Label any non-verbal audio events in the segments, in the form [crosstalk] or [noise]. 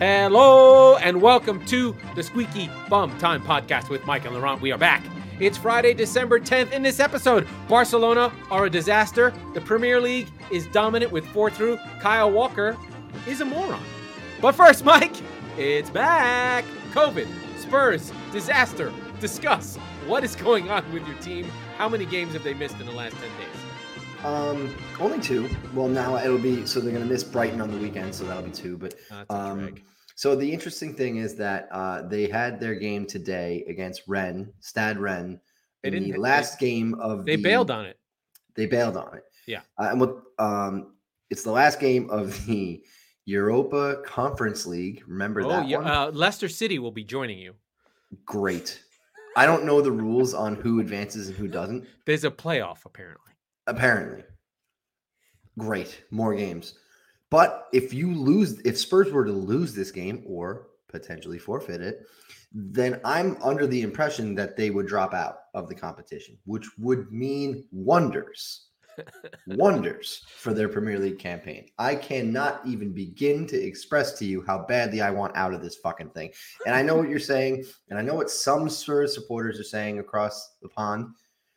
Hello and welcome to the Squeaky Bum Time podcast with Mike and Laurent. We are back. It's Friday, December 10th. In this episode, Barcelona are a disaster. The Premier League is dominant with four through. Kyle Walker is a moron. But first, [laughs] Mike, it's back. COVID, Spurs, disaster. Discuss what is going on with your team. How many games have they missed in the last 10 days? Um, only two. Well, now it'll be so they're going to miss Brighton on the weekend, so that'll be two. But a um, so the interesting thing is that uh, they had their game today against Rennes, Stade Rennes. They in the last game of They the- bailed on it. They bailed on it. Yeah. Uh, and what? Um, it's the last game of the Europa Conference League. Remember Oh, that yeah. one? Uh, Leicester City will be joining you. Great. I don't know the rules on who advances and who doesn't. There's a playoff, apparently. Apparently. Great. More games. But if you lose, if Spurs were to lose this game or potentially forfeit it, then I'm under the impression that they would drop out of the competition, which would mean wonders, [laughs] wonders for their Premier League campaign. I cannot even begin to express to you how badly I want out of this fucking thing. And I know what you're saying, and I know what some Spurs supporters are saying across the pond.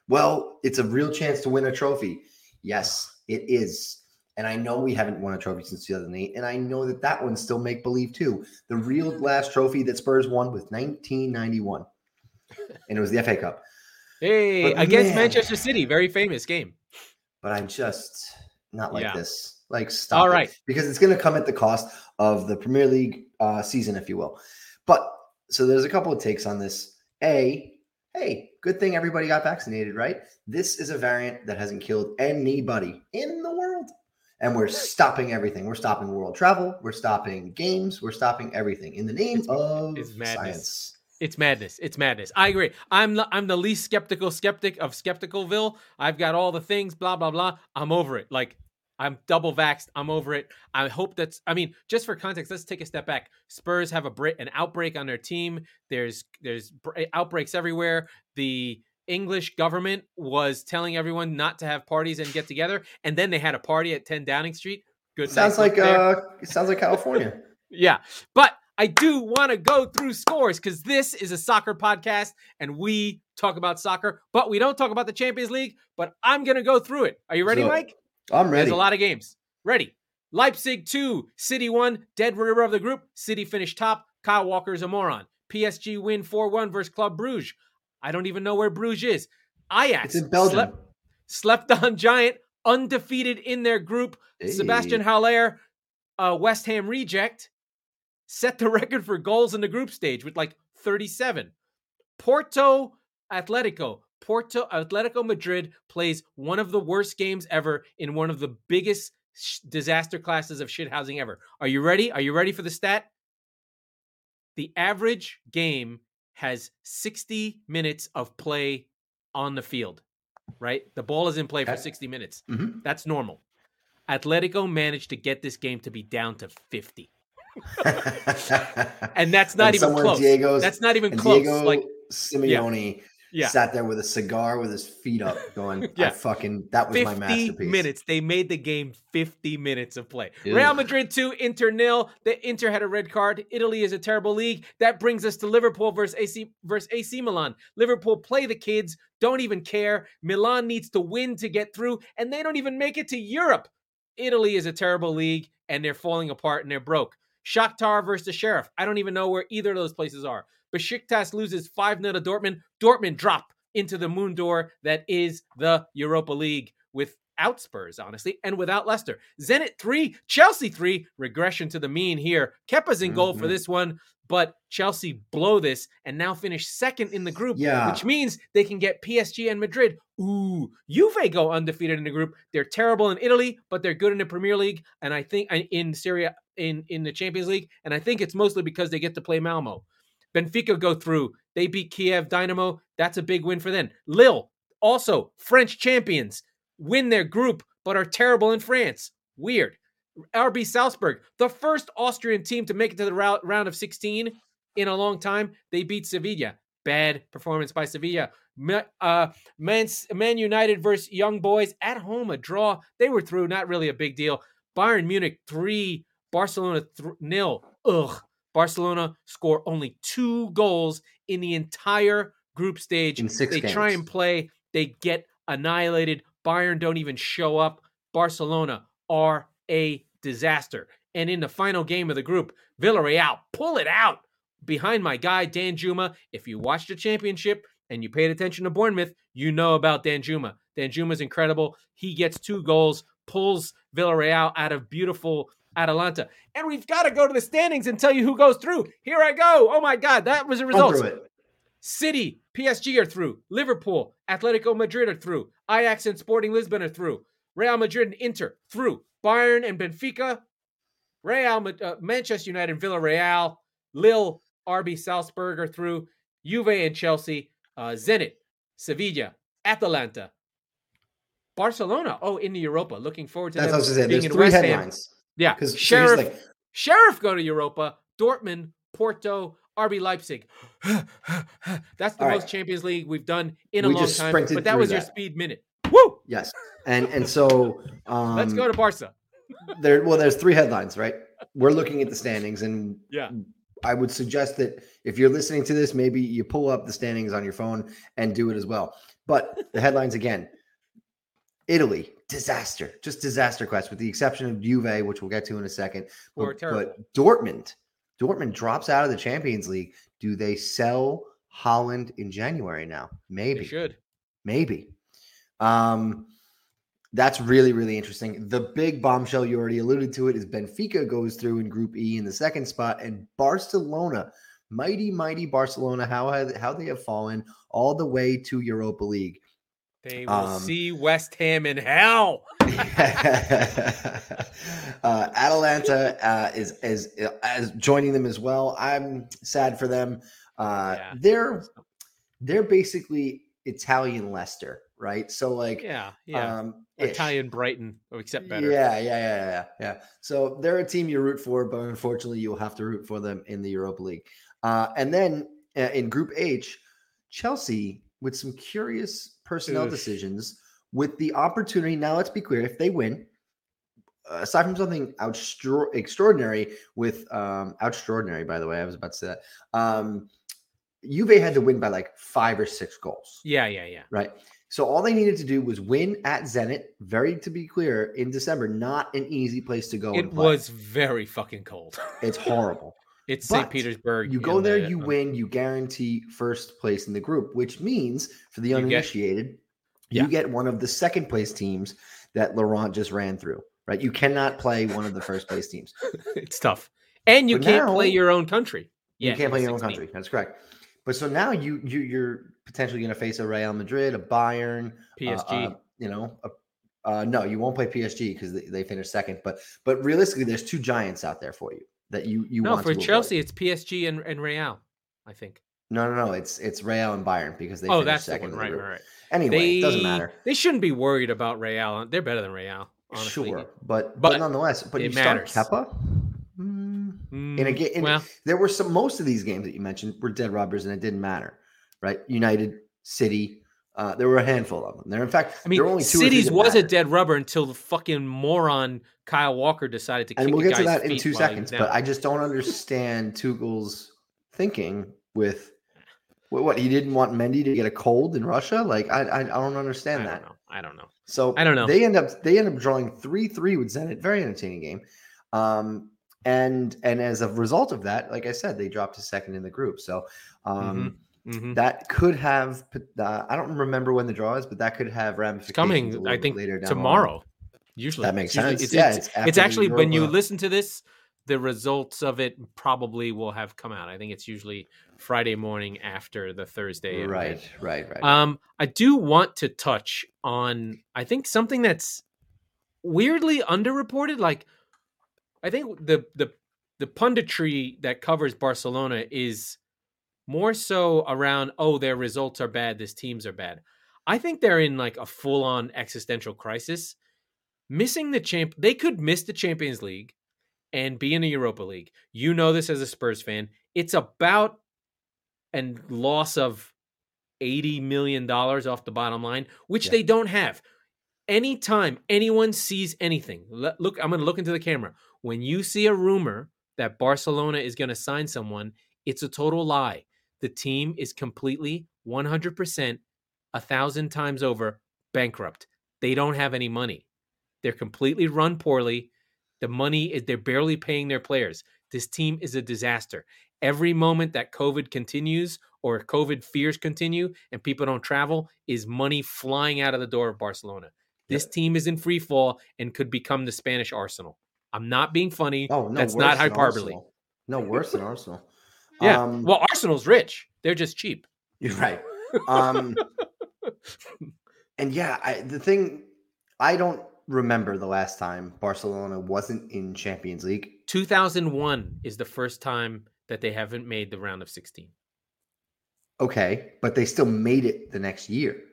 Well, it's a real chance to win a trophy. Yes, it is. And I know we haven't won a trophy since 2008. And I know that that one's still make believe too. The real last trophy that Spurs won was 1991. And it was the FA Cup. Hey, But against man- Manchester City, very famous game. But I'm just not like Yeah. this. Like, stop. All right. it. Because it's going to come at the cost of the Premier League uh, season, if you will. But so there's a couple of takes on this. A, hey, good thing everybody got vaccinated, right? This is a variant that hasn't killed anybody in the world. And we're stopping everything. We're stopping world travel. We're stopping games. We're stopping everything in the name It's- of it's madness. science. It's madness. It's madness. I agree. I'm the, I'm the least skeptical skeptic of Skepticalville. I've got all the things, blah blah blah. I'm over it. Like I'm double vaxxed. I'm over it. I hope that's. I mean, just for context, let's take a step back. Spurs have a break, an outbreak on their team. There's there's outbreaks everywhere. The English government was telling everyone not to have parties and get together, and then they had a party at 10 Downing Street. Good. Sounds like uh, sounds like California. [laughs] Yeah. But I do want to go through scores because this is a soccer podcast and we talk about soccer, but we don't talk about the Champions League. But I'm going to go through it. Are you ready, So, Mike? I'm ready. There's a lot of games. Ready. Leipzig 2, City 1, dead rubber of the group. City finished top. Kyle Walker's a moron. PSG win 4 1 versus Club Bruges. I don't even know where Bruges is. Ajax It's in Belgium. slept, slept on Giant, undefeated in their group. Sebastian Haller, uh, West Ham reject, set the [laughs] record for goals in the group stage with like 37. Porto Atletico. Porto Atletico Madrid plays one of the worst games ever in one of the biggest sh- disaster classes of shithousing ever. Are you ready? Are you ready for the stat? The average game has 60 minutes of play on the field, right? The ball is in play for 60 minutes. Mhm. That's normal. Atletico managed to get this game to be down to 50. [laughs] And that's not And even close. Diego's, That's not even close. Diego like, Simeone yeah. Sat there with a cigar with his feet up, going, [laughs] Yeah. "I fucking that was my 50 masterpiece." minutes. They made the game 50 minutes of play. Ew. Real Madrid 2, Inter nil. The Inter had a red card. Italy is a terrible league. That brings us to Liverpool versus AC versus AC Milan. Liverpool play the kids, don't even care. Milan needs to win to get through, and they don't even make it to Europe. Italy is a terrible league, and they're falling apart and they're broke. Shakhtar versus the Sheriff. I don't even know where either of those places are. Besiktas loses 5 0 to Dortmund. Dortmund drop into the moon door that is the Europa League without Spurs, honestly, and without Leicester. Zenit 3, Chelsea 3, regression to the mean here. Kepa's in goal for Mhm. this one, but Chelsea blow this and now finish second in the group, Yeah. which means they can get PSG and Madrid. Ooh, Juve go undefeated in the group. They're terrible in Italy, but they're good in the Premier League, and I think in Syria in in the Champions League, and I think it's mostly because they get to play Malmo. Benfica go through. They beat Kiev Dynamo. That's a big win for them. Lille, also French champions, win their group, but are terrible in France. Weird. RB Salzburg, the first Austrian team to make it to the round of 16 in a long time. They beat Sevilla. Bad performance by Sevilla. Uh, Man, Man United versus Young Boys at home, a draw. They were through, not really a big deal. Bayern Munich three, Barcelona th- nil. Ugh. Barcelona score only two goals in the entire group stage. In six they try and play, they get annihilated. Bayern don't even show up. Barcelona are a disaster. And in the final game of the group, Villarreal pull it out behind my guy Danjuma. If you watched the championship and you paid attention to Bournemouth, you know about Danjuma. Dan Juma's incredible. He gets two goals, pulls Villarreal out of beautiful Atalanta. And we've got to go to the standings and tell you who goes through. Here I go. Oh my God, that was the Run results. City, PSG are through. Liverpool, Atletico Madrid are through. Ajax and Sporting Lisbon are through. Real Madrid and Inter through. Bayern and Benfica. Real uh, Manchester United and Villarreal. Lille, RB Salzburg are through. Juve and Chelsea. Uh, Zenit, Sevilla, Atalanta. Barcelona. Oh, in the Europa. Looking forward to That's them what I was being There's in three Ham. Yeah, Because Sheriff. like, Sheriff go to Europa, Dortmund, Porto, RB Leipzig. [sighs] That's the most right. Champions League we've done in a We long just time. But that was your speed minute. Woo! yes, and and so [laughs] um, Let's go to Barca. there. Well, there's three headlines, right? We're looking at the standings, and Yeah. I would suggest that if you're listening to this, maybe you pull up the standings on your phone and do it as well. But the headlines again Italy, disaster, just disaster quest, with the exception of Juve, which we'll get to in a second. But, but Dortmund, Dortmund drops out of the Champions League. Do they sell Haaland in January now? They Maybe. should. Maybe. Um, that's really, really interesting. The big bombshell you already alluded to it is Benfica goes through in Group E in the second spot, and Barcelona, mighty, mighty Barcelona, how how they have fallen all the way to Europa League. They will Um, see West Ham in hell. [laughs] [laughs] uh, Atalanta uh, is is as joining them as well. I'm sad for them. Uh, Yeah. They're they're basically Italian Leicester, right? So like, Yeah, yeah. um. Italian Brighton, oh, except better. Yeah, yeah, yeah, yeah, yeah. So they're a team you root for, but unfortunately, you'll have to root for them in the Europa League. Uh, and then uh, in Group H, Chelsea with some curious personnel Oof. decisions, with the opportunity. Now, let's be clear: if they win, aside from something outstro- extraordinary with um, extraordinary, by the way, I was about to say that. Um, Juve had to win by like five or six goals Yeah, yeah, yeah. right? So all they needed to do was win at Zenit. Very to be clear, in December, not an easy place to go. It was very fucking cold. [laughs] It's horrible. It's St. Petersburg. You go there, the- you uh, win, you guarantee first place in the group, which means for the You get- uninitiated, Yeah. you get one of the second place teams that Laurent just ran through. Right? You cannot play one of the first place teams. [laughs] It's tough, and you But can't play your own country. you can't play your own country. That's correct. But so now you you you're potentially going to face a Real Madrid, a Bayern, uh, PSG. uh, you know, a, uh, no, you won't play PSG because they, they finished second. But but realistically, there's two giants out there for you that you you no, for to avoid. Chelsea, it's PSG and, and Real. I think. No, no, no. It's it's Real and Bayern because they oh, that's the second. Right, the right, group. right. Anyway, they it doesn't matter. They shouldn't be worried about Real. They're better than Real. Honestly. Sure, but, but But nonetheless, but it you matters. start Kepa. Mm, in a Mm, game, well, there were some most of these games that you mentioned were dead rubbers, and it didn't matter, right? United, City, uh, there were a handful of them. There, in fact, I mean, there were only two. Cities was a dead rubber until the fucking moron Kyle Walker decided to and we'll get to that in two while he was seconds. But I just don't understand Tuchel's thinking with what, what he didn't want Mendy to get a cold in Russia. Like I, I, I don't I understand don't that. know. I don't know. So I don't know. They end up they end up drawing three three with Zenit. Very entertaining game. Um, and and as a result of that, like I said, they dropped to second in the group. So um, Mhm. that could have. Uh, I don't remember when the draw is, but that could have It's ramifications. coming, I think, later down tomorrow. Usually That makes usually- sense. It's, Yeah, it's, it's it's, actually when you listen to this, the results of it probably will have come out. I think it's usually Friday morning after the Thursday. event. Right, right, right. Um, I do want to touch on I think something that's weirdly underreported. Like, I think the the the punditry that covers Barcelona is more so around oh their results are bad, this teams are bad. I think they're in like a full on existential crisis. Missing the champ, they could miss the Champions League and be in the Europa League. You know this as a Spurs fan. It's about and loss of 80 million dollars off the bottom line, which Yeah. they don't have. Anytime anyone sees anything, look, I'm going to look into the camera. When you see a rumor that Barcelona is going to sign someone, it's a total lie. The team is completely 100%, a thousand times over bankrupt. They don't have any money. They're completely run poorly. The money is they're barely paying their players. This team is a disaster. Every moment that COVID continues or COVID fears continue and people don't travel is money flying out of the door of Barcelona. This team is in free fall and could become the Spanish Arsenal. I'm not being funny. Oh no, That's not hyperbole. Arsenal. No, worse than Arsenal. [laughs] Yeah. Um, well, Arsenal's rich. They're just cheap. [laughs] You're right. Um, and yeah, I, the thing I don't remember the last time Barcelona wasn't in Champions League. 2001 is the first time that they haven't made the round of 16. Okay, but they still made it the next year.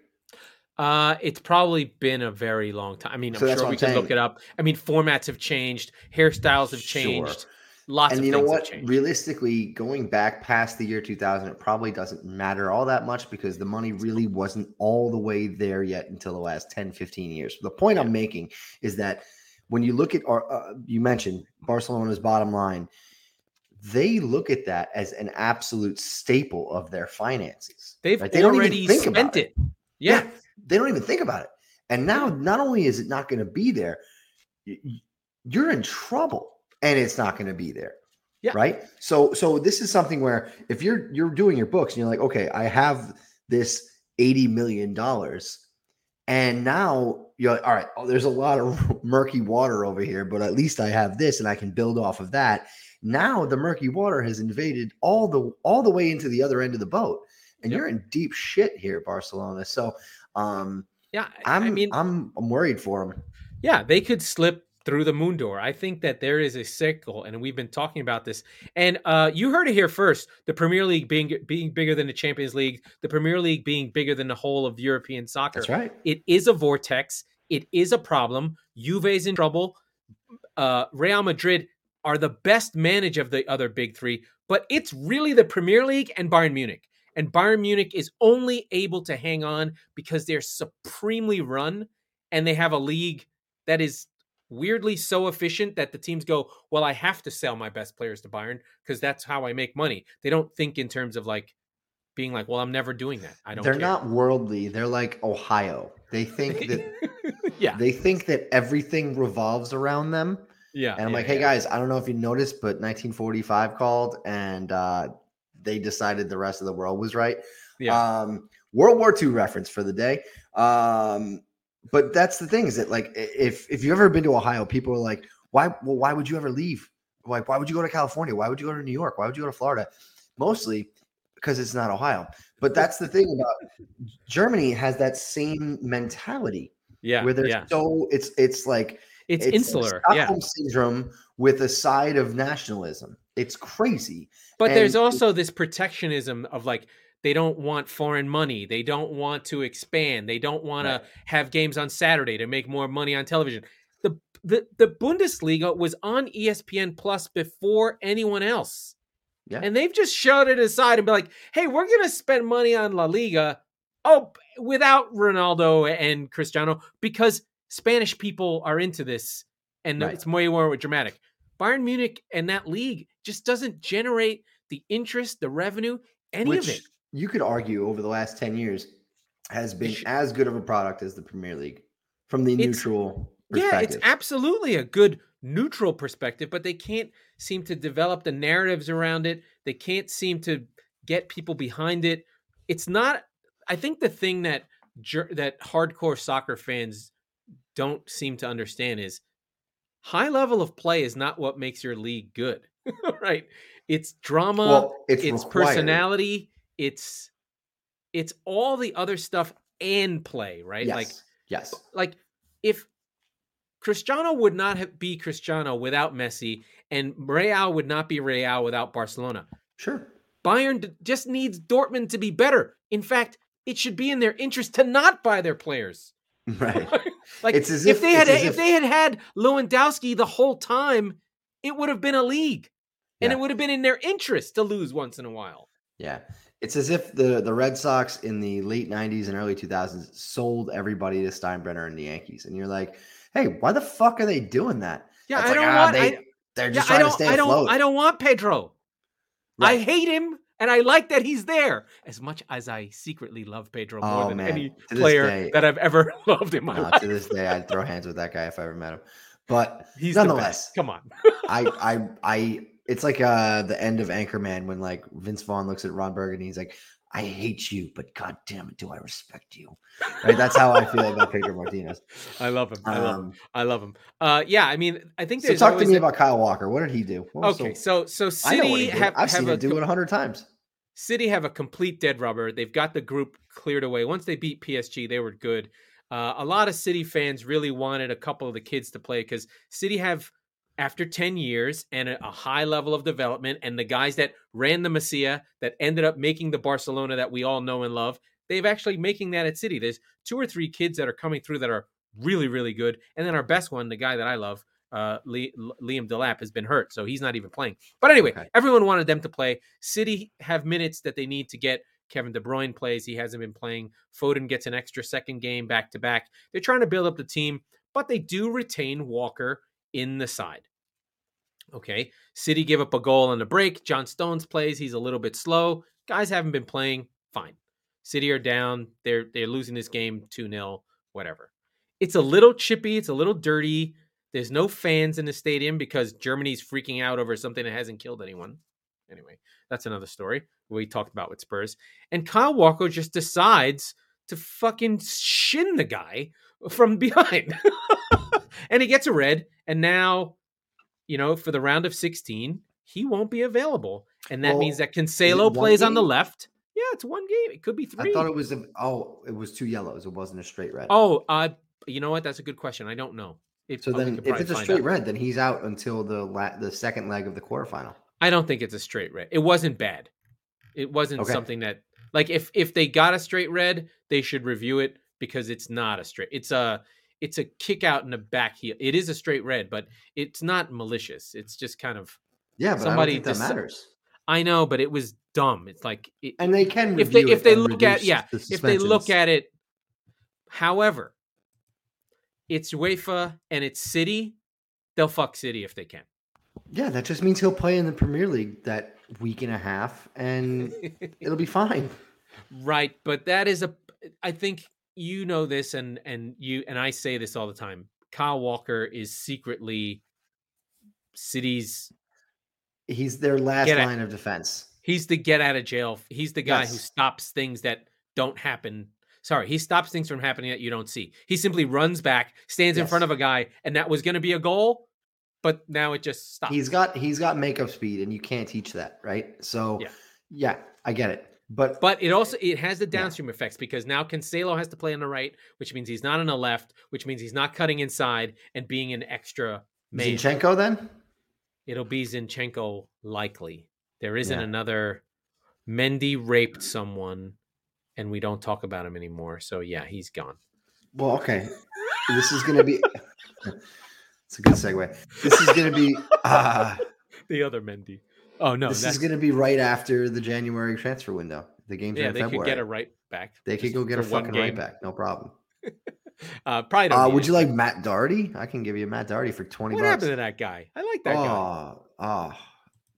Uh, it's probably been a very long time. I mean, I'm that's sure we I'm can look it up. I mean, formats have changed, hairstyles have Sure. Lots and of you know what? Realistically, going back past the year 2000, it probably doesn't matter all that much because the money really wasn't all the way there yet until the last 10, 15 years. The point I'm making is that when you look at, our, uh, you mentioned Barcelona's bottom line, they look at that as an absolute staple of their finances. They've right? They don't even already think about spent it. Yeah. they don't even think about it. And now, not only is it not going to be there, you're in trouble, and it's not going to be there. Yeah. Right. So, so this is something where if you're you're doing your books and you're like, okay, I have this eighty million dollars, and now you're like, all right, oh, there's a lot of [laughs] murky water over here, but at least I have this, and I can build off of that. Now the murky water has invaded all the all the way into the other end of the boat, and Yep. you're in deep shit here, Barcelona. So, um, Yeah. I'm I mean, I'm I'm worried for them. Yeah, they could slip through the moon door. I think that there is a cycle, and we've been talking about this. And uh, you heard it here first: the Premier League being being bigger than the Champions League, the Premier League being bigger than the whole of European soccer. That's right. It is a vortex. It is a problem. Juve's in trouble. Uh, Real Madrid are the best managed of the other big three, but it's really the Premier League and Bayern Munich. And Bayern Munich is only able to hang on because they're supremely run and they have a league that is weirdly so efficient that the teams go, Well, I have to sell my best players to Bayern because that's how I make money. They don't think in terms of like being like, Well, I'm never doing that. I don't They're care." not worldly. They're like Ohio. They think that [laughs] yeah. they think that everything revolves around them. Yeah. And I'm yeah, like, hey yeah. guys, I don't know if you noticed, but 1945 called and uh, they decided the rest of the world was right. Yeah. Um, World War II reference for the day. Um, but that's the thing is that like if if you've ever been to Ohio, people are like, why well, why would you ever leave? Like, why would you go to California? Why would you go to New York? Why would you go to Florida? Mostly because it's not Ohio. But that's the thing about Germany has that same mentality yeah. where they're yeah. so it's it's like It's, like insular. Yeah. Syndrome with a side of nationalism. It's crazy. But there's also this protectionism of like they don't want foreign money. They don't want to expand. They don't want Right. to have games on Saturday to make more money on television. The, the the Bundesliga was on ESPN Plus before anyone else. Yeah. And they've just shut it aside and be like, "Hey, we're going to spend money on La Liga oh without Ronaldo and Cristiano because Spanish people are into this and Right. it's way more dramatic." Bayern Munich and that league just doesn't generate the interest, the revenue, any which of it. You could argue over the last 10 years has been as good of a product as the Premier League from the It's- neutral Yeah, it's absolutely a good neutral perspective, but they can't seem to develop the narratives around it. They can't seem to get people behind it. It's not. I think the thing that that hardcore soccer fans don't seem to understand is high level of play is not what makes your league good, [laughs] right? It's drama. well, it's, it's personality it's it's all the other stuff and play right Yes. like yes. like if cristiano would not have, be cristiano without messi and real would not be real without barcelona Sure. bayern d- just needs dortmund to be better in fact it should be in their interest to not buy their players [laughs] Right. [laughs] like It's as if, if- they had if, if- they had had lewandowski the whole time it would have been a league and Yeah. it would have been in their interest to lose once in a while Yeah. It's as if the, the Red Sox in the late 90s and early 2000s sold everybody to Steinbrenner and the Yankees. And you're like, hey, why the fuck are they doing that? yeah It's i like, don't "Ah, want they, I, They're just I trying to don't. stay I don't. I don't want Pedro. I hate him, and I like that he's there. As much as I secretly love Pedro more Oh, than man. any player day- that I've ever [laughs] loved in my No, life. to this day, I'd throw hands with that guy if I ever met him. But [laughs] He's the nonetheless, best. Come on. I, I, I, it's like uh the end of Anchorman when like Vince Vaughn looks at Ron Burgundy. He's like, "I hate you, but god damn it, do I respect you?" Right? That's how I feel about Pedro Martinez. [laughs] I love him. I love him. Um, I love him. Uh, yeah. I mean, I think so talk to me a- about Kyle Walker. What did he do? Okay, so- so so I know what City have, I've have seen a him do it a hundred times. City have a complete dead rubber. They've got the group cleared away. Once they beat PSG, they were good. Uh, a lot of City fans really wanted a couple of the kids to play because City have, after 10 years and a, a high level of development, and the guys that ran the Masia that ended up making the Barcelona that we all know and love, they've actually making that at City. There's two or three kids that are coming through that are really, really good. And then our best one, the guy that I love, uh, Lee, Liam Delap has been hurt, so he's not even playing. But anyway, Okay. everyone wanted them to play. City have minutes that they need to get. Kevin De Bruyne plays; he hasn't been playing. Foden gets an extra second game back to back. They're trying to build up the team, but they do retain Walker in the side. Okay, City give up a goal on the break. John Stones plays; he's a little bit slow. Guys haven't been playing. Fine. City are down. They're they're losing this game 2-0, whatever. It's a little chippy, it's a little dirty. There's no fans in the stadium because Germany's freaking out over something that hasn't killed anyone. Anyway, that's another story we talked about with Spurs. And Kyle Walker just decides to fucking shin the guy from [laughs] behind. and he gets a red. And now, you know, for the round of 16, he won't be available. And that Well, means that it Cancelo plays on the left. Yeah, it's one game. It could be three. I thought it was a, oh, it was two yellows. It wasn't a straight red. Oh, uh, you know what? That's a good question. I don't know. If, so then if it's a straight out. red, then he's out until the la- the second leg of the quarterfinal. I don't think it's a straight red. It wasn't bad. It wasn't Okay. something that like if if they got a straight red, they should review it because it's not a straight. It's a it's a kick out in the back heel. It is a straight red, but it's not malicious. It's just kind of Yeah, but Somebody I don't think that matters. I know, but it was dumb. It's like it, And they can if they if they look at yeah, the if they look at it however, it's UEFA and it's City, they'll fuck City if they can. yeah, that just means he'll play in the Premier League that week and a half, and [laughs] it'll be fine. Right, but that is a I think you know this and and you and I say this all the time. Kyle Walker is secretly City's He's their last line of defense. he's the get out of jail. He's the guy who stops things that don't happen. Sorry, he stops things from happening that you don't see. He simply runs back, stands in front of a guy and that was going to be a goal, but now it just stops. He's got he's got makeup speed, and you can't teach that, right? So Yeah. yeah, I get it. But But it also it has the Yeah. downstream effects because now Cancelo has to play on the right, which means he's not on the left, which means he's not cutting inside and being an extra man. Zinchenko then? It'll be Zinchenko likely. There isn't Yeah. another Mendy raped someone and we don't talk about him anymore. So yeah, he's gone. Well, okay. This is gonna be [laughs] it's a good segue. This is gonna be [laughs] uh The other Mendy. Oh no, this is gonna be right after the January transfer window. The games are yeah, in they February. could get a right back. they could go get a fucking right back, no problem. [laughs] Uh, probably Uh, would it. you like Matt Doherty? I can give you Matt Doherty for 20 What bucks. happened to that guy? I like that guy. oh, oh,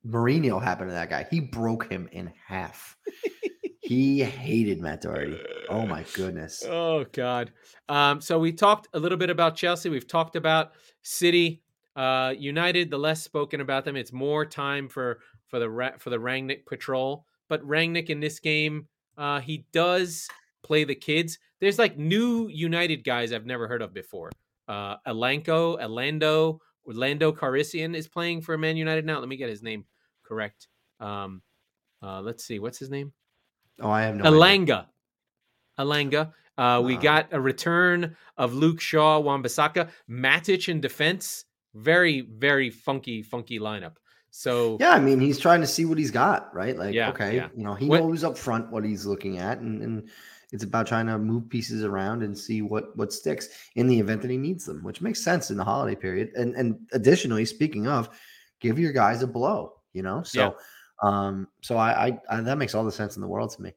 Mourinho happened to that guy. He broke him in half. [laughs] he hated Matt Doherty. Oh my goodness. [laughs] Oh God. Um, so we talked a little bit about Chelsea. We've talked about City, uh, United. The less spoken about them, it's more time for for the for the Rangnick patrol. But Rangnick in this game, uh, he does play the kids. There's like new United guys I've never heard of before. Uh, Alanko, Orlando, Orlando Carisian is playing for Man United now. Let me get his name correct. Um, uh, let's see, what's his name? Oh, I have no idea. Elanga. Elanga. Uh, we got a return of Luke Shaw, Wan-Bissaka, Matic in defense. Very, very funky, funky lineup. So Yeah, I mean, he's trying to see what he's got, right? Like, Yeah, okay, yeah. you know, he What- knows up front what he's looking at, and, and it's about trying to move pieces around and see what what sticks in the event that he needs them, which makes sense in the holiday period. And and additionally, speaking of, give your guys a blow, you know. So, um, so I, I, I that makes all the sense in the world to me.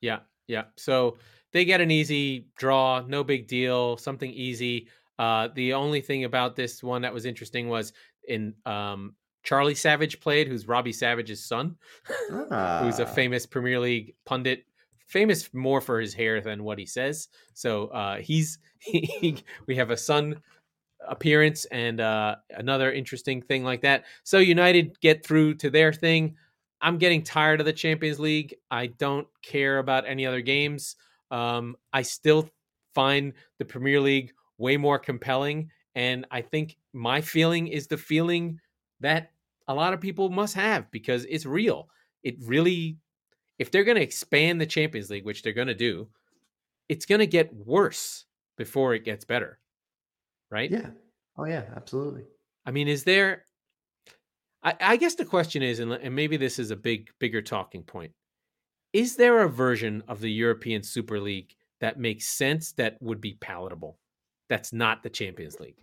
Yeah, yeah. So they get an easy draw, no big deal, something easy. Uh, the only thing about this one that was interesting was in um, Charlie Savage played, who's Robbie Savage's son, [laughs] who's a Ah, famous Premier League pundit, famous more for his hair than what he says. So uh, he's [laughs] he, we have a son appearance and uh, another interesting thing like that. So United get through to their thing. I'm getting tired of the Champions League. I don't care about any other games. Um, I still find the Premier League way more compelling, and I think my feeling is the feeling that a lot of people must have because it's real. It really, if they're going to expand the Champions League, which they're going to do, it's going to get worse before it gets better, right? yeah. Oh yeah, absolutely. I mean, is there? I, I guess the question is, and, and maybe this is a big, bigger talking point: Is there a version of the European Super League that makes sense that would be palatable? That's not the Champions League.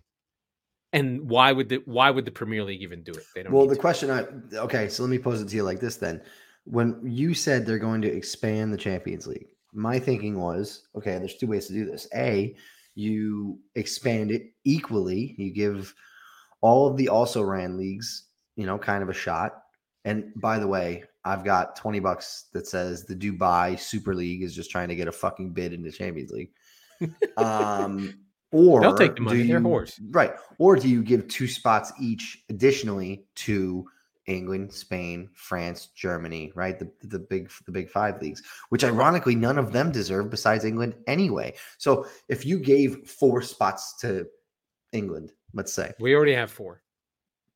And why would the why would the Premier League even do it? They don't. Well, the to. question I okay, so let me pose it to you like this then. When you said they're going to expand the Champions League, my thinking was, okay, there's two ways to do this. A, you expand it equally. You give all of the also ran leagues, you know, kind of a shot. And by the way, I've got 20 bucks that says the Dubai Super League is just trying to get a fucking bid into Champions League. [laughs] Um or They'll take the money. They're you- Right. Or do you give two spots each additionally to England, Spain, France, Germany, right? The the big the big five leagues, which ironically none of them deserve besides England anyway. So if you gave four spots to England, let's say. We already have four,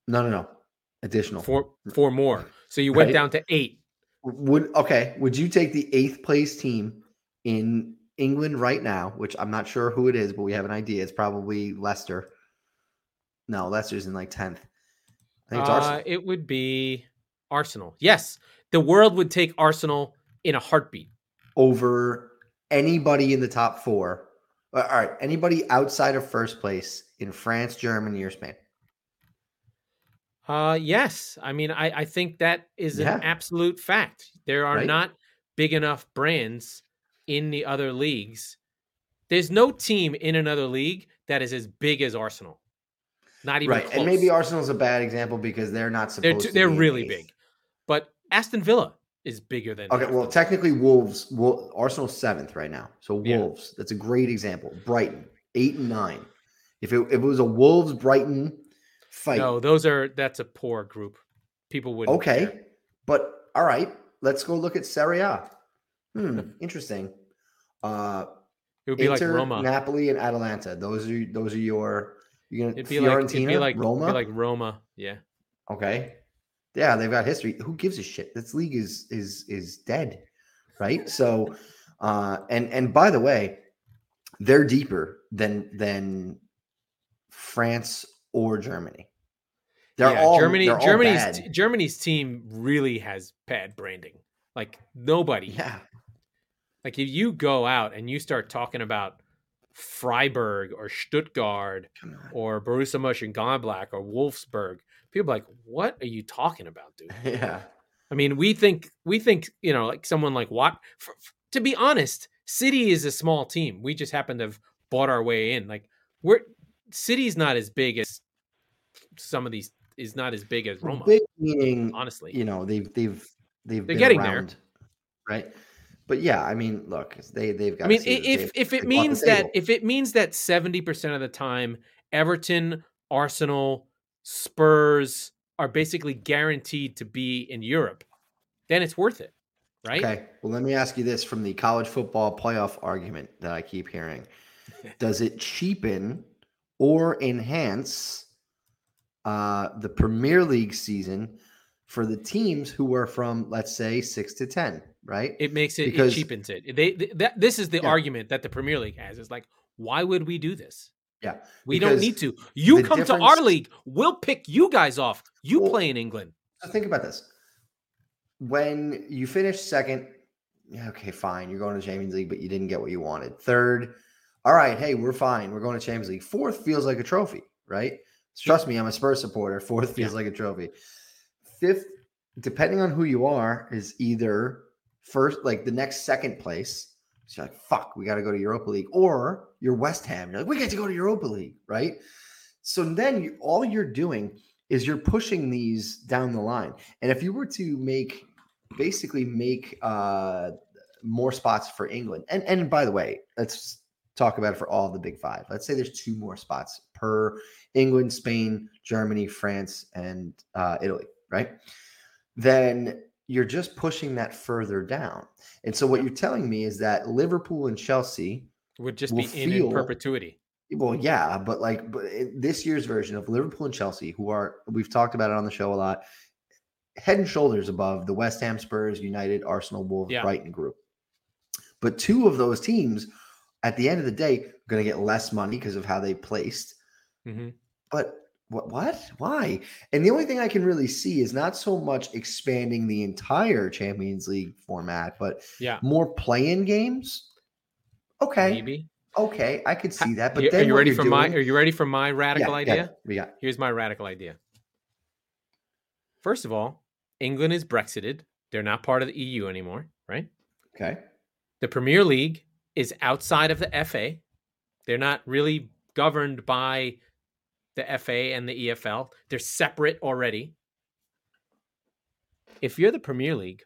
No, no, no. Additional. four, four more. So you went Right. down to eight. Would okay, would you take the eighth place team in England right now, which I'm not sure who it is, but we have an idea. It's probably Leicester. No, Leicester's in like 10th. I think it's Uh, Arsenal. it would be Arsenal. Yes, the world would take Arsenal in a heartbeat. over anybody in the top four. Uh, All right, anybody outside of first place in France, Germany, or Spain. Uh, yes, I mean, I, I think that is Yeah. an absolute fact. There are Right. not big enough brands in the other leagues. There's no team in another league that is as big as Arsenal. Not even Right, close. and maybe Arsenal's a bad example because they're not supposed they're to. they're really big, but Aston Villa is bigger than. Okay, Aston well, technically, Wolves. Well, Arsenal's seventh right now, so Yeah. Wolves. That's a great example. Brighton, eight and nine. If it, if it was a Wolves Brighton fight, no, those are that's a poor group. People wouldn't. okay, care. but all right, let's go look at Serie A. Hmm, [laughs] interesting. Uh, it would be Inter, like Roma. Napoli, and Atalanta. Those are those are your. You're gonna It'd be like Fiorentina, it'd be like Roma. Be like Roma. Yeah. Okay. Yeah, they've got history. Who gives a shit? This league is is is dead, right? So, uh, and and by the way, they're deeper than than France or Germany. They're yeah, all Germany. they're all Germany's bad. Germany's team really has bad branding. Like nobody. yeah, Like if you go out and you start talking about Freiburg or Stuttgart or Borussia Mönchengladbach or Wolfsburg, people are like, "What are you talking about, dude?" [laughs] yeah, I mean, we think we think you know, like someone like what? For, f- to be honest, City is a small team. We just happen to have bought our way in. Like we're City's not as big as some of these. Is not as big as Roma. big meaning honestly, you know they've they've they've They're been getting there. right? But yeah, I mean, look, they they've got. I mean, a seat at the if if it means that if it means that seventy percent of the time Everton, Arsenal, Spurs are basically guaranteed to be in Europe, then it's worth it, right? Okay. Well, let me ask you this from the college football playoff argument that I keep hearing. [laughs] Does it cheapen or enhance uh, the Premier League season for the teams who are from, let's say, six to 10, right? It makes it, Because- it cheapens it. They, th- that this is the Yeah. argument that the Premier League has. Is like, why would we do this? Yeah. We don't need to. You come to our league. We'll pick you guys off. You Well- play in England. So think about this. When you finish second, yeah, okay, fine. You're going to Champions League, but you didn't get what you wanted. Third, all right, hey, we're fine. We're going to Champions League. Fourth feels like a trophy, right? Trust me, I'm a Spurs supporter. Fourth feels Yeah. like a trophy. Fifth, depending on who you are, is either first, like the next second place. So you're like, fuck, we got to go to Europa League, or you're West Ham. You're like, we get to go to Europa League, right? So then you, all you're doing is you're pushing these down the line. And if you were to make basically make uh more spots for England, and and by the way, let's talk about it for all the big five. Let's say there's two more spots per England, Spain, Germany, France, and uh, Italy, right? Then you're just pushing that further down. And so what you're telling me is that Liverpool and Chelsea Would just be in, in perpetuity. well, yeah, but like but this year's version of Liverpool and Chelsea, who are we've talked about it on the show a lot, head and shoulders above the West Ham, Spurs, United, Arsenal, Wolves, Yeah. Brighton group. But two of those teams, at the end of the day, are going to get less money because of how they placed. hmm But what? What? Why? And the only thing I can really see is not so much expanding the entire Champions League format, but Yeah. more play-in games. Okay, Maybe. okay, I could see that. But are you ready for my? Are you ready for my radical Yeah, idea? Yeah, we got Here's my radical idea. First of all, England is Brexited. They're not part of the EU anymore, right? okay. The Premier League is outside of the FA. They're not really governed by the FA and the EFL. They're separate already. If you're the Premier League,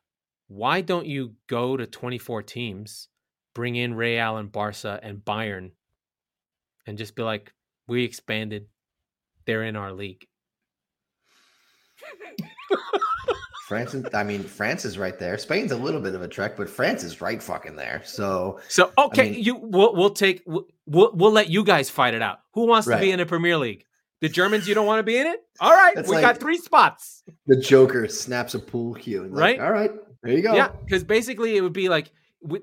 why don't you go to 24 teams, bring in Real and Barca and Bayern, and just be like, we expanded. They're in our league. [laughs] France, and, I mean, France is right there. Spain's a little bit of a trek, but France is right fucking there. So So okay, mean- you we'll, we'll take we'll, we'll we'll let you guys fight it out. Who wants to be in the Premier League? The Germans, you don't want to be in it. All right, That's we like- got three spots. the Joker snaps a pool cue. And like, Right? All right. There you go. Yeah, because basically it would be like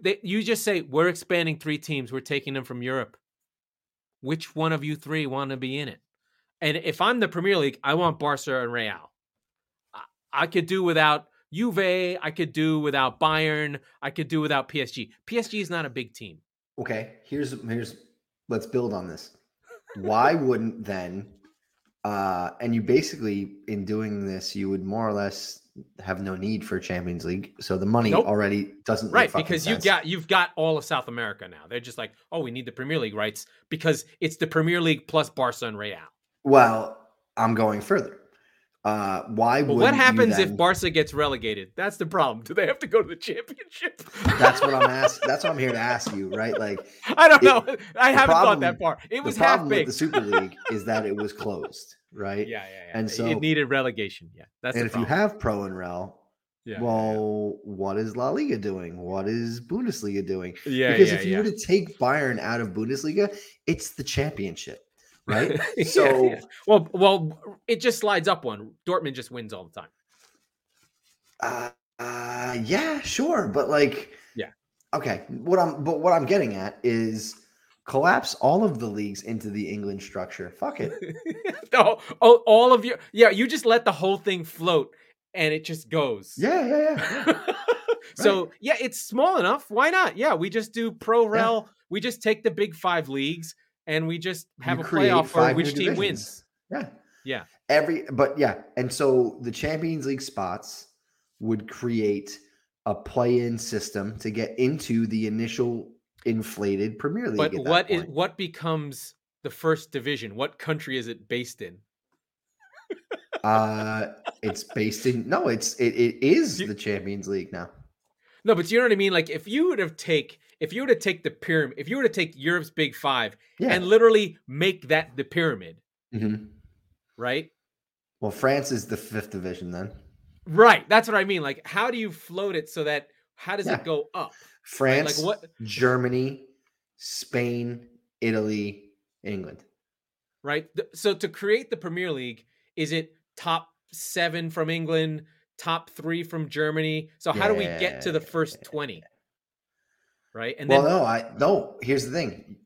they, you just say we're expanding three teams. We're taking them from Europe. Which one of you three want to be in it? And if I'm the Premier League, I want Barca and Real. I, I could do without Juve. I could do without Bayern. I could do without PSG. PSG is not a big team. Okay. Here's here's let's build on this. Why wouldn't then uh and you basically in doing this you would more or less have no need for Champions League. So the money Nope. already doesn't right because you sense. got you've got all of south america now they're just like oh we need the premier league rights because it's the premier league plus barca and real Well, I'm going further. Uh why would what happens if barca gets relegated that's the problem do they have to go to the championship That's what I'm asking. That's what I'm here to [laughs] ask you, right? Like i don't It- know i haven't thought that far it was the half problem with baked the Super League [laughs] is that it was closed, right? yeah yeah yeah And so- it needed relegation yeah that's and if you have Pro and Rel, yeah, yeah, well, what is La Liga doing? What is Bundesliga doing? yeah because yeah, if you yeah. were to take Bayern out of Bundesliga, it's the championship, right? [laughs] So yeah. well well it just slides up one dortmund just wins all the time uh, uh yeah, sure, but like Yeah. Okay, what I'm but what I'm getting at is collapse all of the leagues into the England structure. Fuck it. [laughs] no, oh, all of your yeah, you just let the whole thing float and it just goes. Yeah, yeah, yeah. [laughs] so yeah, it's small enough. Why not? Yeah, we just do pro rel. We just take the big five leagues and we just have You a playoff for which team divisions. wins. Yeah. Yeah. Every but yeah, and so the Champions League spots would create a play-in system to get into the initial inflated Premier League. But what is what becomes the first division? What country is it based in? uh it's based in no, it's it, it is You- the Champions League now. No, but you know what I mean? Like if you would have take if you were to take the pyramid, if you were to take Europe's big five Yeah. and literally make that the pyramid, Mhm. right? Well, France is the fifth division then. Right. That's what I mean. Like, how do you float it so that how does Yeah. it go up? Right? France, Like what? Germany, Spain, Italy, England. Right. So to create the Premier League, is it top seven from England, top three from Germany? So how do we get to the first twenty? Right. And well, then no, I no. Here's the thing: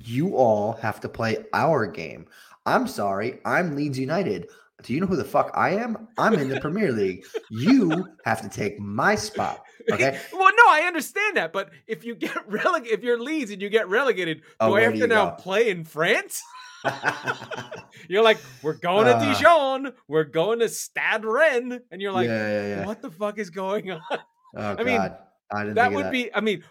you all have to play our game. I'm sorry, I'm Leeds United. Do you know who the fuck I am? I'm in the [laughs] Premier League. You have to take my spot. Okay. [laughs] well, no, I understand that, but if you get [laughs] relegated, if you're Leeds and you get relegated, do Oh, I have to now go? play in France? You're like, we're going to Uh. Dijon, we're going to Stade Rennes, and you're like, yeah, yeah, yeah. what the fuck is going on? Oh I mean, God, didn't that would that. be i mean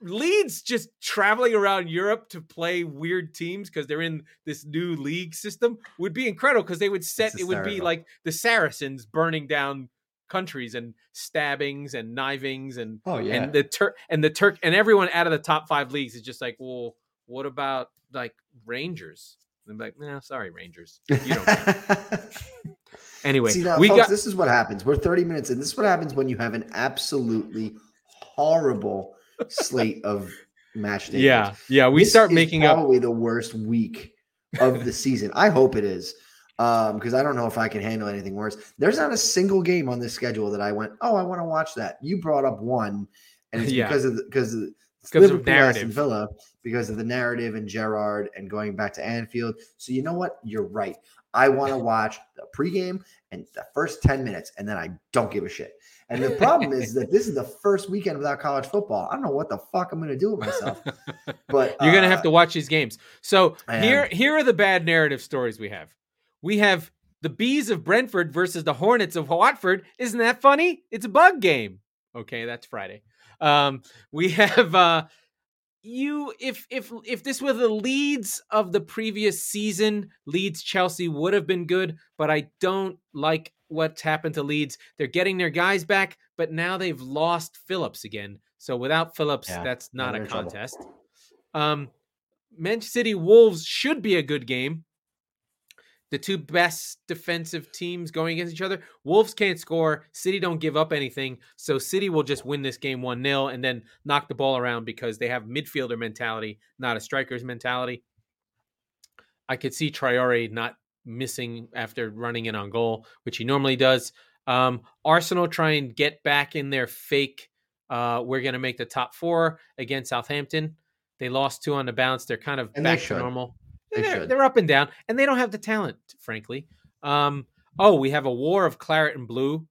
Leeds just traveling around Europe to play weird teams because they're in this new league system would be incredible because they would set it would be like the Saracens burning down countries and stabbings and knivings and Oh yeah and the Turk and the Turk and everyone out of the top five leagues is just like, well, what about like Rangers? And I'm like, no, sorry, Rangers. You don't. [laughs] anyway, See now, we folks, got this is what happens. We're 30 minutes in. This is what happens when you have an absolutely horrible slate of match yeah, yeah. We This start making up. probably the worst week of the season. I hope it is. Um, because I don't know if I can handle anything worse. There's not a single game on this schedule that I went, oh, I want to watch that. You brought up one, and it's [laughs] Yeah. because of because of Because of Liverpool, Aston. Villa, because of the narrative and Gerrard and going back to Anfield. So you know what? You're right. I want to [laughs] watch the pregame and the first 10 minutes, and then I don't give a shit. And the problem is that this is the first weekend without college football. I don't know what the fuck I'm gonna do with myself. [laughs] But You're gonna uh, have to watch these games. So here, here are the bad narrative stories we have. We have the bees of Brentford versus the Hornets of Watford. Isn't that funny? It's a bug game. Okay, that's Friday. Um, we [laughs] have uh, you. If if if this were the Leeds of the previous season, Leeds Chelsea would have been good. But I don't like what's happened to Leeds. They're getting their guys back, but now they've lost Phillips again. So without Phillips, Yeah, that's not a in trouble. contest. Um, Manchester City Wolves should be a good game. The two best defensive teams going against each other. Wolves can't score. City don't give up anything. So City will just win this game 1 0 and then knock the ball around because they have midfielder mentality, not a striker's mentality. I could see Traore not missing after running in on goal, which he normally does. Um, Arsenal try and get back in their fake. Uh, we're going to make the top four against Southampton. They lost two on the bounce. They're kind of And back to normal. They they're, should. they're up and down, and they don't have the talent, frankly. Um, oh, we have a war of claret and blue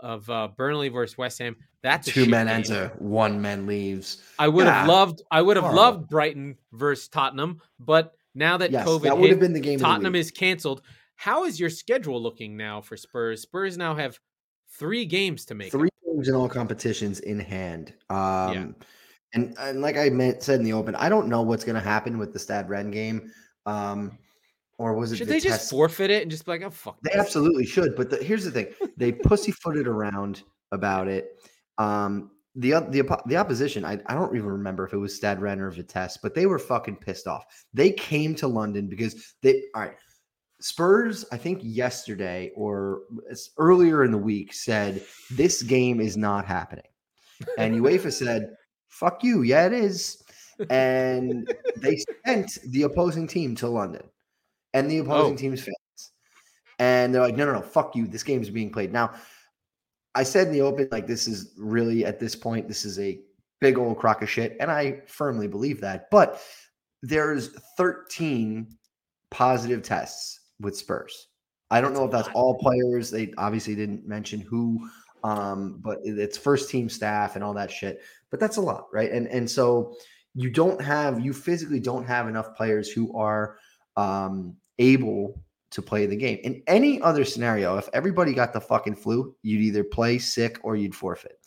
of uh, Burnley versus West Ham. That's two men game. enter, one man leaves. I would have loved. I would have Horrible. loved Brighton versus Tottenham, but now that Yes, COVID that would hit, have been the game. Tottenham the is canceled. How is your schedule looking now for Spurs? Spurs now have three games to make. up. three games in all competitions in hand. Um, and, and like I meant, said in the open, I don't know what's going to happen with the Stade Rennes game. Um, or was it? Should they just forfeit it and just be like, oh fuck? They this. absolutely should. But the, here's the thing: they pussyfooted around about it. Um, the the the opposition, I, I don't even remember if it was Stade Rennes or Vitesse, but they were fucking pissed off. They came to London because they all right. Spurs, I think yesterday or earlier in the week said this game is not happening, and UEFA said, "Fuck you, yeah, it is." And they [laughs] sent the opposing team to London, and the opposing Oh. team's fans, and they're like, "No, no, no, fuck you. This game's being played now." I said in the open, like, this is really at this point, this is a big old crock of shit, and I firmly believe that. But there's 13 positive tests with Spurs. I don't That's know if that's all players. They obviously didn't mention who, um, but it's first team staff and all that shit. But that's a lot, right? And and so you don't have you physically don't have enough players who are um, able to play the game. In any other scenario, if everybody got the fucking flu, you'd either play sick or you'd forfeit.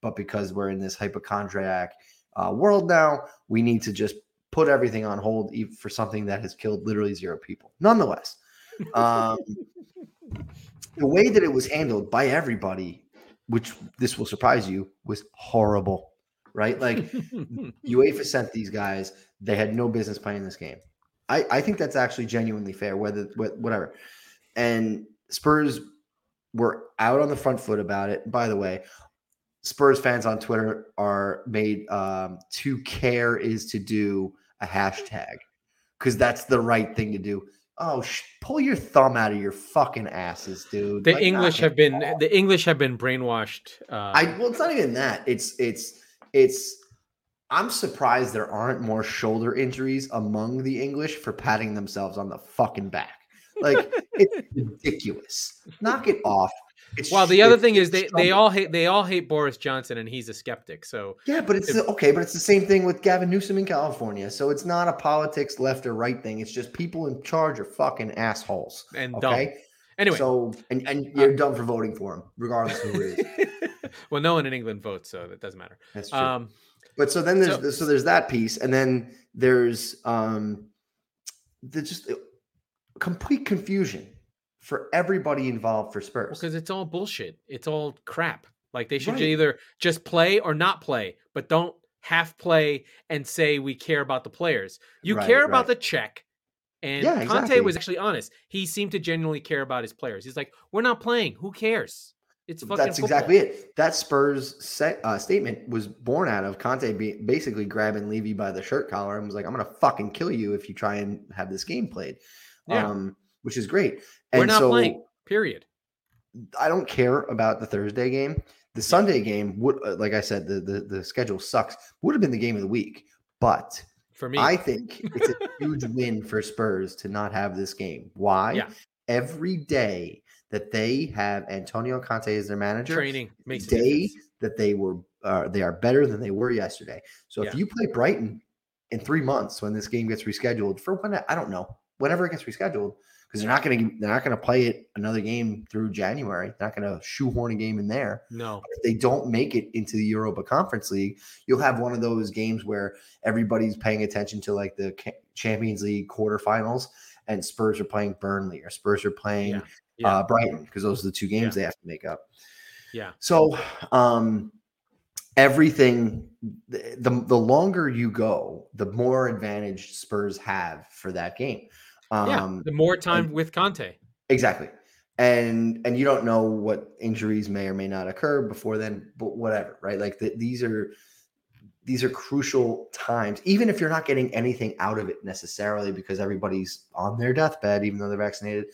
But because we're in this hypochondriac uh, world now, we need to just put everything on hold for something that has killed literally zero people. Nonetheless, um, the way that it was handled by everybody, which this will surprise you, was horrible. Right? Like [laughs] UEFA sent these guys; they had no business playing this game. I, I think that's actually genuinely fair. Whether whatever, and Spurs were out on the front foot about it. By the way, Spurs fans on Twitter are made um, to care is to do a hashtag because that's the right thing to do. Oh, sh- pull your thumb out of your fucking asses, dude. the Like, English have been the English have been brainwashed. Uh, I well, it's not even that. It's it's it's. I'm surprised there aren't more shoulder injuries among the English for patting themselves on the fucking back. Like it's [laughs] ridiculous. Knock it off. It's well, the other thing is they, they all hate they all hate Boris Johnson and he's a skeptic. So Yeah, but it's if- okay, but it's the same thing with Gavin Newsom in California. So it's not a politics left or right thing. It's just people in charge are fucking assholes. and dumb. Anyway, So and, and uh, you're dumb for voting for him, regardless of who it is. [laughs] [laughs] well, no one in England votes, so that doesn't matter. That's true. Um, But so then there's So- so, there's that piece, and then there's um the just uh, complete confusion for everybody involved for Spurs. because it's all bullshit. It's all crap. Like they should Right. either just play or not play, but don't half play and say we care about the players. You Right, care about right. the check. And Yeah, Conte exactly. was actually honest. He seemed to genuinely care about his players. He's like, "We're not playing. Who cares? It's fucking." That's football." exactly it. That Spurs set, uh, statement was born out of Conte be, basically grabbing Levy by the shirt collar and was like, "I'm to fucking kill you if you try and have this game played," Yeah. um, which is great. We're And not so playing. Period. I don't care about the Thursday game. The Sunday game would, uh, like I said, the, the the schedule sucks. Would have been the game of the week, but For me, I think it's a [laughs] huge win for Spurs to not have this game. Why? Yeah. Every day that they have Antonio Conte as their manager, training makes day that they were uh, they are better than they were yesterday. So if you play Brighton in three months when this game gets rescheduled for when I don't know whenever it gets rescheduled because they're not going to they're not going to play it another game through January. They're not going to shoehorn a game in there. No. If they don't make it into the Europa Conference League, you'll have one of those games where everybody's paying attention to like the Champions League quarterfinals and Spurs are playing Burnley or Spurs are playing Yeah. Yeah. Uh, Brighton because those are the two games Yeah. they have to make up. Yeah. So, um, everything the, the the longer you go, the more advantage Spurs have for that game. Yeah. Um, The more time with Conte. exactly. And and you don't know what injuries may or may not occur before then, but whatever, right? Like the, these are these are crucial times, even if you're not getting anything out of it necessarily because everybody's on their deathbed, even though they're vaccinated.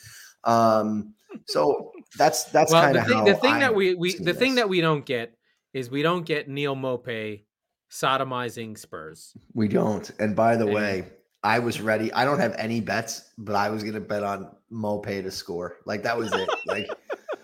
Um, so that's that's well, kind the of thing, how the thing I that we, we the thing this. that we don't get is we don't get Neal Maupay sodomizing Spurs. We don't. And by the And- way, I was ready. I don't have any bets, but I was gonna bet on Maupay to score. Like that was it. [laughs] like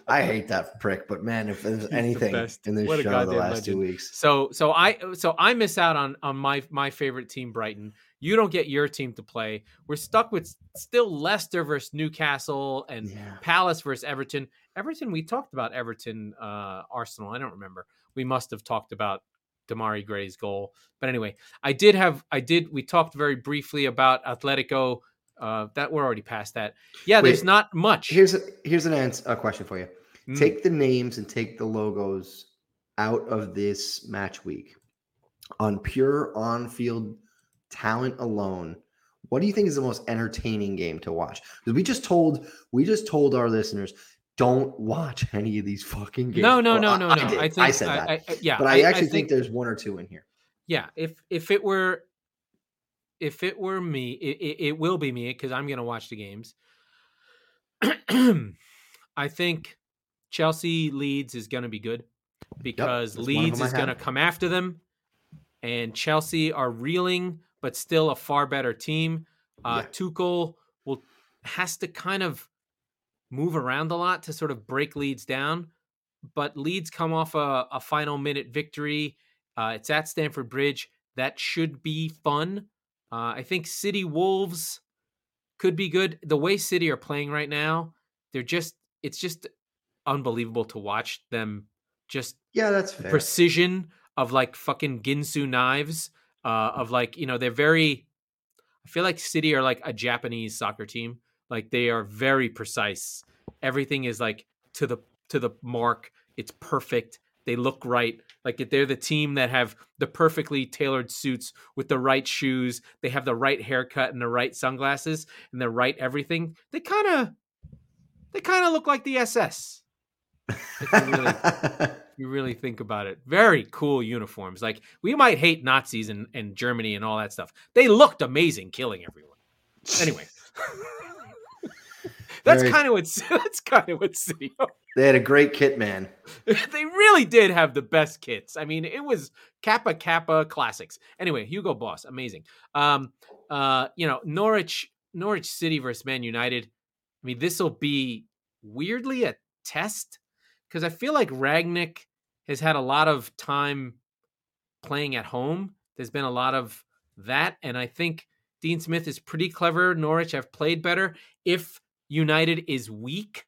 I hate that prick, but man, if there's the anything best. in this What show the last two weeks, So so I so I miss out on on my my favorite team Brighton. You don't get your team to play. We're stuck with still Leicester versus Newcastle and yeah, Palace versus Everton. Everton, we talked about Everton, uh, Arsenal. I don't remember. We must have talked about Demarai Gray's goal. But anyway, I did have, I did, we talked very briefly about Atletico. Uh, that we're already past that. Yeah, there's not much. here's a, here's an answer, a question for you. Mm. Take the names and take the logos out of this match week on pure on-field talent alone. What do you think is the most entertaining game to watch? Because we just told we just told our listeners don't watch any of these fucking games. no, no, Well, no, I- no, I no. did. I think I said that, I, I- yeah, but I, actually think, there's one or two in here. yeah. If if it were, if it were me, it, it, it will be me because I'm going to watch the games. [clears throat] I think Chelsea Leeds is going to be good because of Leeds is going to come after them, and Chelsea are reeling, but still a far better team. Uh, Yeah. Tuchel will has to kind of move around a lot to sort of break Leeds down, but Leeds come off a, a final minute victory. Uh, it's at Stamford Bridge. That should be fun. Uh, I think City Wolves could be good. The way City are playing right now, they're just it's just unbelievable to watch them just Yeah, that's fair. precision of like fucking Ginsu knives. Uh, of like you know they're very. I feel like City are like a Japanese soccer team. Like they are very precise. Everything is like to the to the mark. It's perfect. They look right. Like they're the team that have the perfectly tailored suits with the right shoes. They have the right haircut and the right sunglasses and the right everything. They kind of they kind of look like the SS. You really [laughs] you really think about it. Very cool uniforms. Like we might hate Nazis and, and Germany and all that stuff. They looked amazing killing everyone. Anyway. [laughs] that's kind of what [laughs] that's kind of what City they had a great kit man. [laughs] they really did have the best kits. I mean, it was Kappa Kappa classics. Anyway, Hugo Boss, amazing. Um, uh, you know, Norwich, Norwich City versus Man United. I mean, this will be weirdly a test because I feel like Rangnick has had a lot of time playing at home. There's been a lot of that, and I think Dean Smith is pretty clever. Norwich have played better. If United is weak,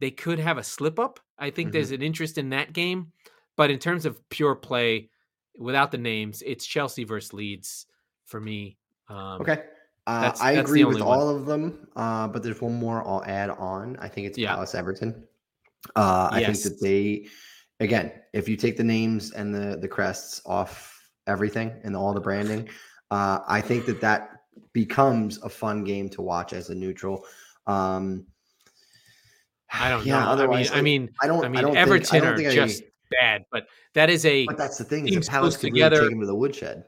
they could have a slip up. I think there's an interest in that game. But in terms of pure play, without the names, it's Chelsea versus Leeds for me. Um, Okay. Uh, I agree with one. all of them, uh, but there's one more I'll add on. I think it's Yeah. Palace Everton. Uh, I think that they, again, if you take the names and the the crests off everything and all the branding, uh, I think that that becomes a fun game to watch as a neutral. Um, I don't yeah, know. Otherwise, I mean, I don't. I mean, I don't Everton think, I don't are think I- just bad, but that is a but that's the thing. Is teams Palace could together. really take them to the woodshed.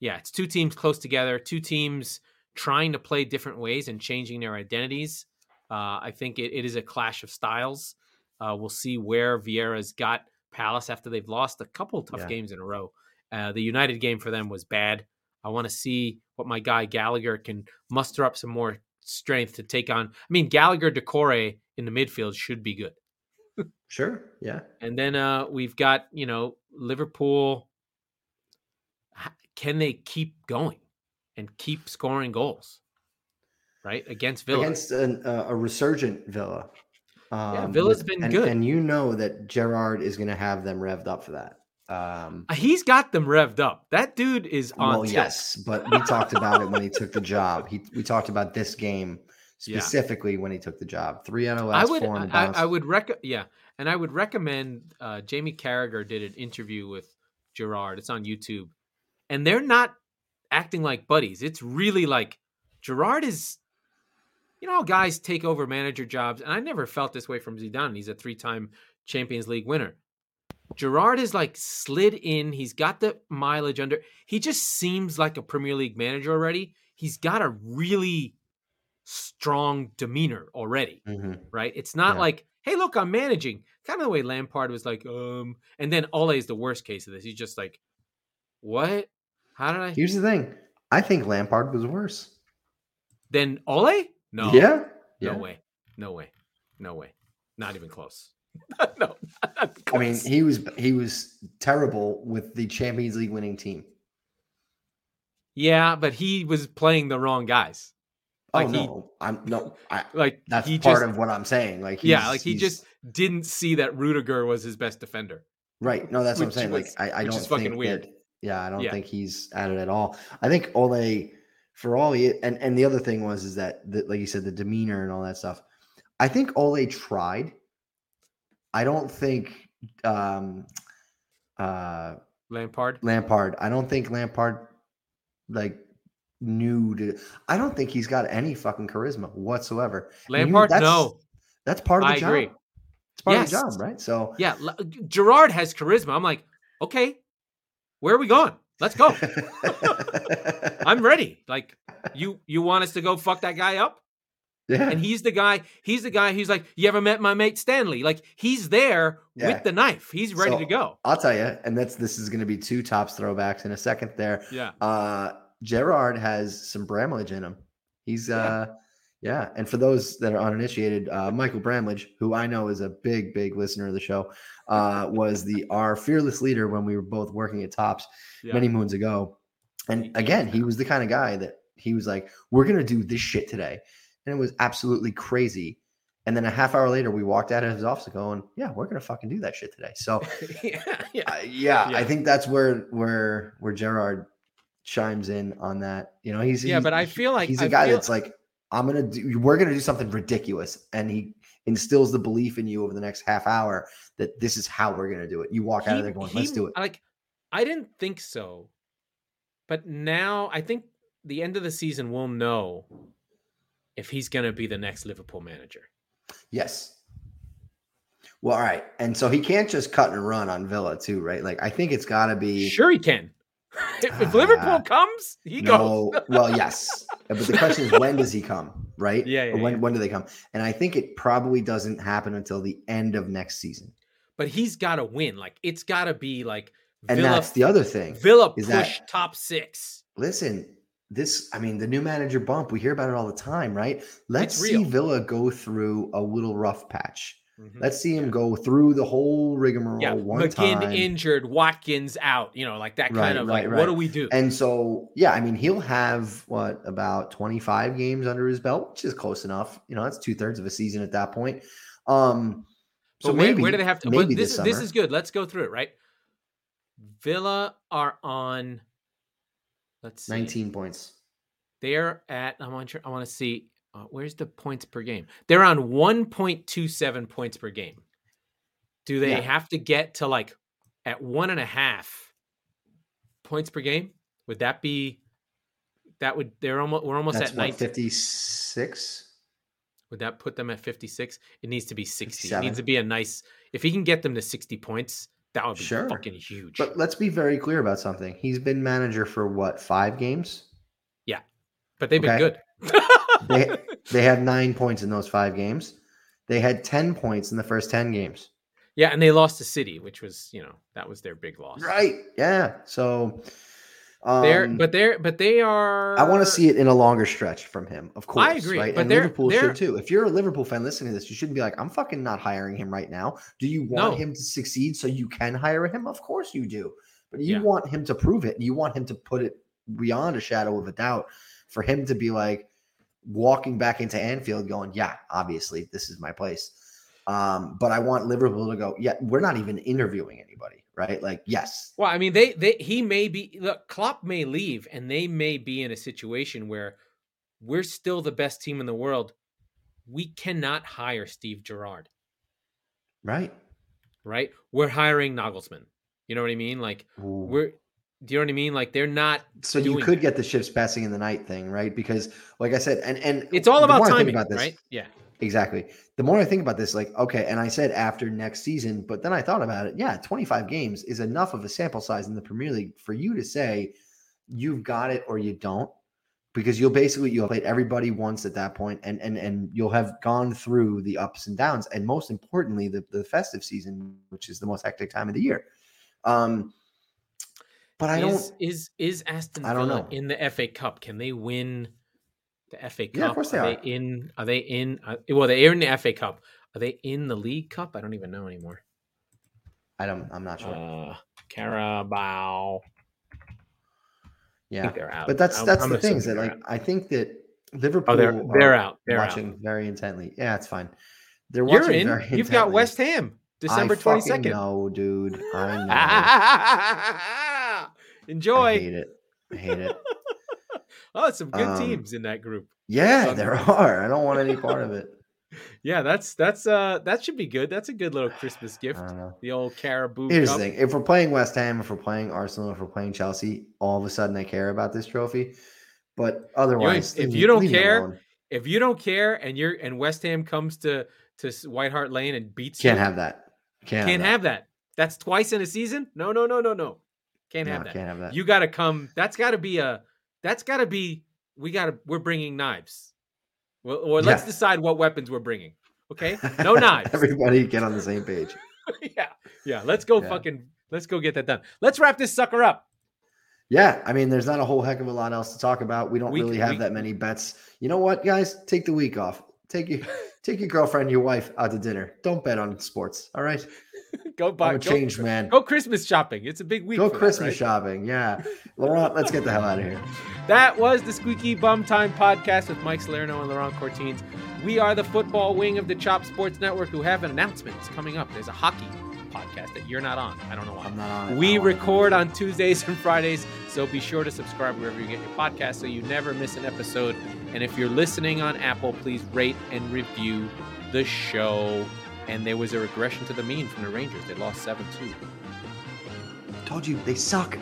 yeah, it's two teams close together, two teams trying to play different ways and changing their identities. Uh, I think it, it is a clash of styles. Uh, we'll see where Vieira's got Palace after they've lost a couple tough Yeah. games in a row. Uh, the United game for them was bad. I want to see what my guy Gallagher can muster up some more strength to take on. I mean, Gallagher, Doucouré in the midfield should be good. Sure. Yeah. And then uh, we've got, you know, Liverpool. Can they keep going and keep scoring goals? Right? Against Villa. against an, uh, a resurgent Villa. Um, Villa's with- been and, good. and you know that Gerrard is going to have them revved up for that. Um, Uh, He's got them revved up. That dude is on well, tilt. yes, but we talked about it when he took the job. He we talked about this game [laughs] Yeah. specifically when he took the job. Three out of the I would, four I. I would rec, yeah, and I would recommend. Uh, Jamie Carragher did an interview with Gerrard. It's on YouTube, and they're not acting like buddies. It's really like Gerrard is. You know, guys take over manager jobs, and I never felt this way from Zidane. He's a three-time Champions League winner. Gerrard is like slid in. He's got the mileage under. He just seems like a Premier League manager already. He's got a really strong demeanor already Mhm. right? It's not Yeah. like, hey, look, I'm managing. Kind of the way Lampard was like, um, and then Ole is the worst case of this. He's just like, what? How did I? Here's the thing. I think Lampard was worse. Then Ole? No. Yeah. No Yeah. way. No way. No way. Not even close. [laughs] [laughs] no. [laughs] Not I mean, he was he was terrible with the Champions League winning team. yeah, but he was playing the wrong guys. Oh, like oh he- no, I'm no. I, Like that's he part just, of what I'm saying. Like, yeah, like he just didn't see that Rudiger was his best defender. right. No, that's what I'm saying. was- like, I, I which don't is fucking think weird. that. Yeah, I don't Yeah. think he's at it at all. I think Ole, for all he and and the other thing was is that the, like you said, the demeanor and all that stuff. I think Ole tried. I don't think um uh Lampard. Lampard. I don't think Lampard like knew to. I don't think he's got any fucking charisma whatsoever. And you- Lampard, that's- no. That's part of the I job. agree. It's part Yes. of the job, right? So Yeah, Gerrard has charisma. I'm like, okay, where are we going? Let's go. [laughs] I'm ready. Like, you you want us to go fuck that guy up? yeah. And he's the guy. He's the guy who's like, you ever met my mate Stanley? Like, he's there Yeah. with the knife. He's ready So- to go. I'll tell you, and that's this is going to be two tops throwbacks in a second. There, Yeah. uh, Gerrard has some Bramlage in him. He's Yeah. uh, yeah. And for those that are uninitiated, uh, Michael Bramlage, who I know is a big, big listener of the show, uh, was the our fearless leader when we were both working at Tops Yeah. many moons ago. And again, he was the kind of guy that he was like, "We're gonna do this shit today," and it was absolutely crazy. And then a half hour later, we walked out of his office going, "Yeah, we're gonna fucking do that shit today." So, [laughs] yeah. Yeah. uh, yeah, Yeah. I think that's where where where Gerrard chimes in on that. You know, he's Yeah, he's- but I feel like he's a I guy feel- that's like, "I'm gonna do, we're gonna do something ridiculous," and he instills the belief in you over the next half hour that this is how we're gonna do it. You walk out of there going, he- "Let's do it." Like, I didn't think so, but now I think the end of the season we'll know if he's going to be the next Liverpool manager. Yes. Well, all right, and so he can't just cut and run on Villa too, right? Like I think it's got to be Sure, he can. [laughs] if, if Ah, Liverpool comes, he goes. [laughs] well, yes, but the question is [laughs] when does he come, right? Yeah, yeah, when yeah. when do they come? And I think it probably doesn't happen until the end of next season. But he's got to win. Like it's got to be like And Villa. that's the other thing. Villa is push that- top six. Listen, this I mean the new manager bump. We hear about it all the time, right? Let's see. Villa go through a little rough patch. Mhm. Let's see him go through the whole rigmarole Yeah, one McGinn time. injured, Watkins out. You know, like that Right, kind of right, like, right. what do we do? And so, yeah, I mean, he'll have what about 25 games under his belt, which is close enough. You know, that's two thirds of a season at that point. Um, so where, maybe where do they have to? maybe But this, this this is good. Let's go through it. Right. Villa are on. Let's see. 19 points. They're at. I want. I want to see. Uh, where's the points per game? They're on 1.27 points per game. Do they Yeah. have to get to like at one and a half points per game? Would that be? That would. They're almost. We're almost That's at what, 19. 56? Would that put them at 56? It needs to be 60. It needs to be a nice. If he can get them to 60 points, that would be Sure. fucking huge. But let's be very clear about something. He's been manager for what, five games? Yeah. But they've been good. [laughs] They they had nine points in those five games. They had 10 points in the first 10 games. yeah, and they lost to City, which was you know that was their big loss. Right. Yeah. So um, They're but they're but they are. I want to see it in a longer stretch from him, of course. I agree, Right? but and they're- Liverpool they're- should too. If you're a Liverpool fan listening to this, you shouldn't be like, I'm fucking not hiring him right now. Do you want No. him to succeed so you can hire him? Of course you do. But you Yeah. want him to prove it. and You want him to put it beyond a shadow of a doubt for him to be like walking back into Anfield going, Yeah, obviously, this is my place. Um, but I want Liverpool to go, Yeah, we're not even interviewing anybody, right? Like, yes, Well, I mean, they they he may be look, Klopp may leave, and they may be in a situation where we're still the best team in the world. We cannot hire Steve Gerrard, right? right? We're hiring Nagelsmann. You know what I mean? Like Ooh. we're. Do you know what I mean? Like they're not. so you could that. get the ships passing in the night thing, right? Because, like I said, and and It's all about timing, about this, right? Yeah. Exactly. The more I think about this, like, okay, and I said after next season, but then I thought about it. Yeah, 25 games is enough of a sample size in the Premier League for you to say you've got it or you don't, because you'll basically you'll played everybody once at that point, and and and you'll have gone through the ups and downs, and most importantly, the the festive season, which is the most hectic time of the year. Um, but I don't. is is is Aston I don't Villa know. in the FA Cup? Can they win the FA Cup? Yeah, of course they are. they in? Are they in? Uh, well, they are in the FA Cup. Are they in the League Cup? I don't even know anymore. I don't. I'm not sure. Uh, Carabao. Yeah, they're out. but that's I'm- that's I'm the thing is that like out. I think that Liverpool. oh, they're they're out. They're watching out. very intently. Yeah, it's fine. They're You're watching in. very You've got. West Ham, December twenty second. twenty fucking second. know, dude. I [laughs] know. Enjoy. I hate it. I hate it. [laughs] oh, some good Um, teams in that group. Yeah, there are. I don't want any part of it. [laughs] Yeah, that's that's uh that should be good. That's a good little Christmas [sighs] gift. I don't know. The old Caribou. Here's Cup. the thing: if we're playing West Ham, if we're playing Arsenal, if we're playing Chelsea, all of a sudden I care about this trophy. But otherwise, if leave- you don't care. If you don't care and you're and West Ham comes to to White Hart Lane and beats you can't you, have that. Can't, can't have have that. That's twice in a season. No, no, no, no, no. Can't that. have that. Can't have that. You got to come. That's got to be a. That's got to be. We got to. We're bringing knives. Well, or let's decide what weapons we're bringing. Okay, no [laughs] knives. Everybody get on the same page. [laughs] yeah, yeah. Let's go. Yeah. Fucking. Let's go get that done. Let's wrap this sucker up. Yeah, I mean, there's not a whole heck of a lot else to talk about. We don't We really have we- that many bets. You know what, guys? Take the week off. Take your [laughs] take your girlfriend, your wife out to dinner. Don't bet on sports. All right, [laughs] go buy. I'm a Go, changed man. go Christmas shopping. It's a big week. Go for that, Christmas right? shopping. Yeah, Laurent, let's get the hell out of here. [laughs] That was the Squeaky Bum Time podcast with Mike Salerno and Laurent Cortines. We are the football wing of the Chop Sports Network who have an announcements coming up. There's a hockey podcast that you're not on. I don't know why. I'm not on We record on Tuesdays and Fridays, so be sure to subscribe wherever you get your podcast so you never miss an episode. And if you're listening on Apple, please rate and review the show. And there was a regression to the mean from the Rangers. They lost 7 2. Told you they suck.